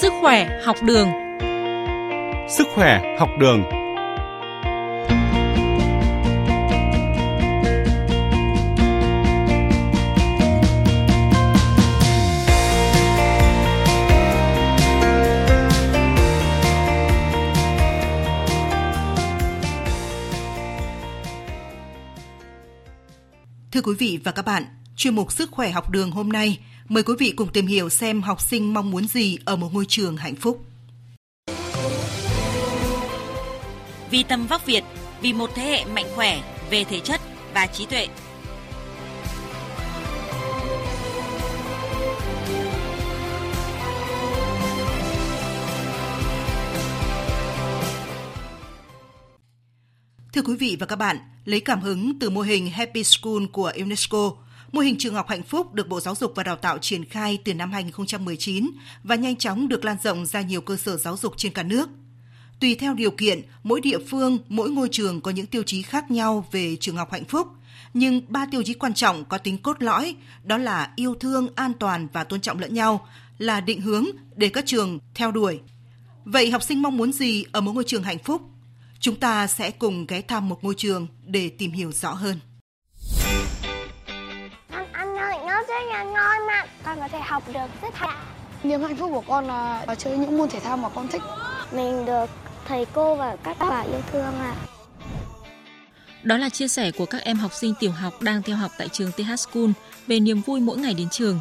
Sức khỏe học đường. Sức khỏe học đường. Thưa quý vị và các bạn, chuyên mục Sức khỏe học đường hôm nay mời quý vị cùng tìm hiểu xem học sinh mong muốn gì ở một ngôi trường hạnh phúc. Vì tầm vóc Việt, vì một thế hệ mạnh khỏe về thể chất và trí tuệ. Thưa quý vị và các bạn, lấy cảm hứng từ mô hình Happy School của UNESCO, mô hình trường học hạnh phúc được Bộ Giáo dục và Đào tạo triển khai từ năm 2019 và nhanh chóng được lan rộng ra nhiều cơ sở giáo dục trên cả nước. Tùy theo điều kiện, mỗi địa phương, mỗi ngôi trường có những tiêu chí khác nhau về trường học hạnh phúc, nhưng ba tiêu chí quan trọng có tính cốt lõi đó là yêu thương, an toàn và tôn trọng lẫn nhau là định hướng để các trường theo đuổi. Vậy học sinh mong muốn gì ở một ngôi trường hạnh phúc? Chúng ta sẽ cùng ghé thăm một ngôi trường để tìm hiểu rõ hơn. Là ngon mà con có thể học được rất hay. Niềm hạnh phúc của con là chơi những môn thể thao mà con thích. Mình được thầy cô và các bà yêu thương à. Đó là chia sẻ của các em học sinh tiểu học đang theo học tại trường TH School về niềm vui mỗi ngày đến trường.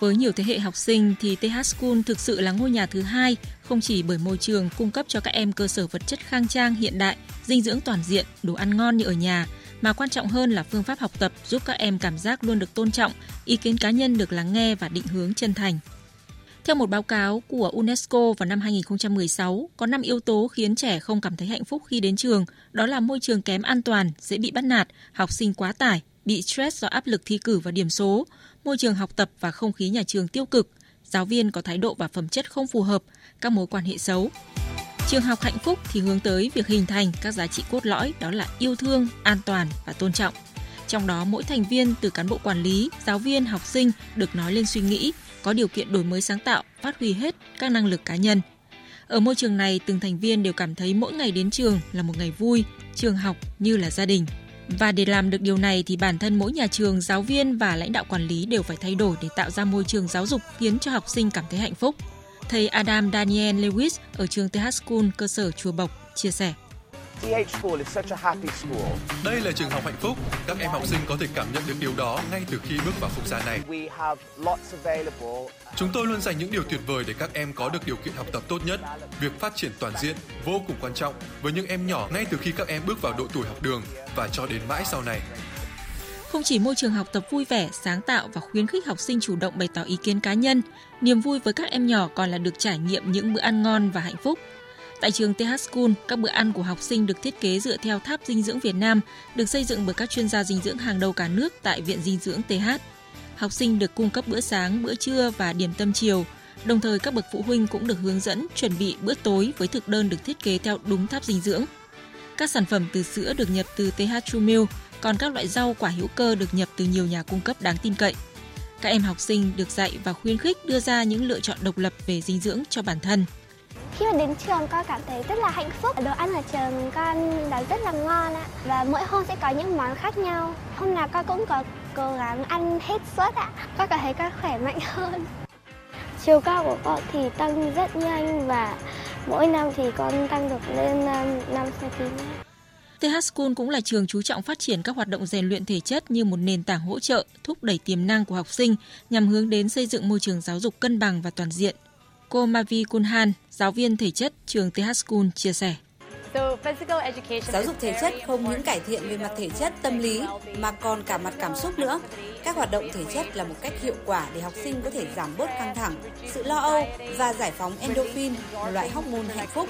Với nhiều thế hệ học sinh thì TH School thực sự là ngôi nhà thứ hai, không chỉ bởi môi trường cung cấp cho các em cơ sở vật chất khang trang hiện đại, dinh dưỡng toàn diện, đồ ăn ngon như ở nhà, mà quan trọng hơn là phương pháp học tập giúp các em cảm giác luôn được tôn trọng, ý kiến cá nhân được lắng nghe và định hướng chân thành. Theo một báo cáo của UNESCO vào năm 2016, có 5 yếu tố khiến trẻ không cảm thấy hạnh phúc khi đến trường, đó là môi trường kém an toàn, dễ bị bắt nạt, học sinh quá tải, bị stress do áp lực thi cử và điểm số, môi trường học tập và không khí nhà trường tiêu cực, giáo viên có thái độ và phẩm chất không phù hợp, các mối quan hệ xấu. Trường học hạnh phúc thì hướng tới việc hình thành các giá trị cốt lõi đó là yêu thương, an toàn và tôn trọng. Trong đó mỗi thành viên từ cán bộ quản lý, giáo viên, học sinh được nói lên suy nghĩ, có điều kiện đổi mới sáng tạo, phát huy hết các năng lực cá nhân. Ở môi trường này, từng thành viên đều cảm thấy mỗi ngày đến trường là một ngày vui, trường học như là gia đình. Và để làm được điều này thì bản thân mỗi nhà trường, giáo viên và lãnh đạo quản lý đều phải thay đổi để tạo ra môi trường giáo dục khiến cho học sinh cảm thấy hạnh phúc. Thầy Adam Daniel Lewis ở trường TH School cơ sở Chùa Bộc chia sẻ. Đây là trường học hạnh phúc. Các em học sinh có thể cảm nhận được điều đó ngay từ khi bước vào không gian này. Chúng tôi luôn dành những điều tuyệt vời để các em có được điều kiện học tập tốt nhất. Việc phát triển toàn diện vô cùng quan trọng với những em nhỏ ngay từ khi các em bước vào độ tuổi học đường và cho đến mãi sau này. Không chỉ môi trường học tập vui vẻ, sáng tạo và khuyến khích học sinh chủ động bày tỏ ý kiến cá nhân, niềm vui với các em nhỏ còn là được trải nghiệm những bữa ăn ngon và hạnh phúc. Tại trường TH School, các bữa ăn của học sinh được thiết kế dựa theo tháp dinh dưỡng Việt Nam, được xây dựng bởi các chuyên gia dinh dưỡng hàng đầu cả nước tại Viện Dinh dưỡng TH. Học sinh được cung cấp bữa sáng, bữa trưa và điểm tâm chiều. Đồng thời các bậc phụ huynh cũng được hướng dẫn chuẩn bị bữa tối với thực đơn được thiết kế theo đúng tháp dinh dưỡng. Các sản phẩm từ sữa được nhập từ TH True Milk, còn các loại rau quả hữu cơ được nhập từ nhiều nhà cung cấp đáng tin cậy. Các em học sinh được dạy và khuyến khích đưa ra những lựa chọn độc lập về dinh dưỡng cho bản thân. Khi mà đến trường, con cảm thấy rất là hạnh phúc. Đồ ăn ở trường con là rất là ngon ạ. Và mỗi hôm sẽ có những món khác nhau. Hôm nào con cũng có cố gắng ăn hết suất ạ. Con cảm thấy con khỏe mạnh hơn. Chiều cao của con thì tăng rất nhanh và mỗi năm thì con tăng được lên um, 5 cm. TH School cũng là trường chú trọng phát triển các hoạt động rèn luyện thể chất như một nền tảng hỗ trợ, thúc đẩy tiềm năng của học sinh nhằm hướng đến xây dựng môi trường giáo dục cân bằng và toàn diện. Cô Mavi Kunhan, giáo viên thể chất trường TH School chia sẻ. Giáo dục thể chất không những cải thiện về mặt thể chất, tâm lý mà còn cả mặt cảm xúc nữa. Các hoạt động thể chất là một cách hiệu quả để học sinh có thể giảm bớt căng thẳng, sự lo âu và giải phóng endorphin, loại hormone hạnh phúc.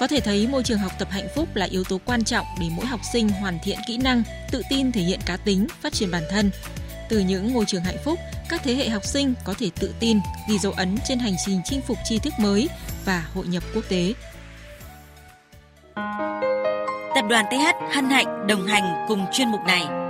Có thể thấy môi trường học tập hạnh phúc là yếu tố quan trọng để mỗi học sinh hoàn thiện kỹ năng, tự tin thể hiện cá tính, phát triển bản thân. Từ những môi trường hạnh phúc, các thế hệ học sinh có thể tự tin ghi dấu ấn trên hành trình chinh phục tri thức mới và hội nhập quốc tế. Tập đoàn TH hân hạnh đồng hành cùng chuyên mục này.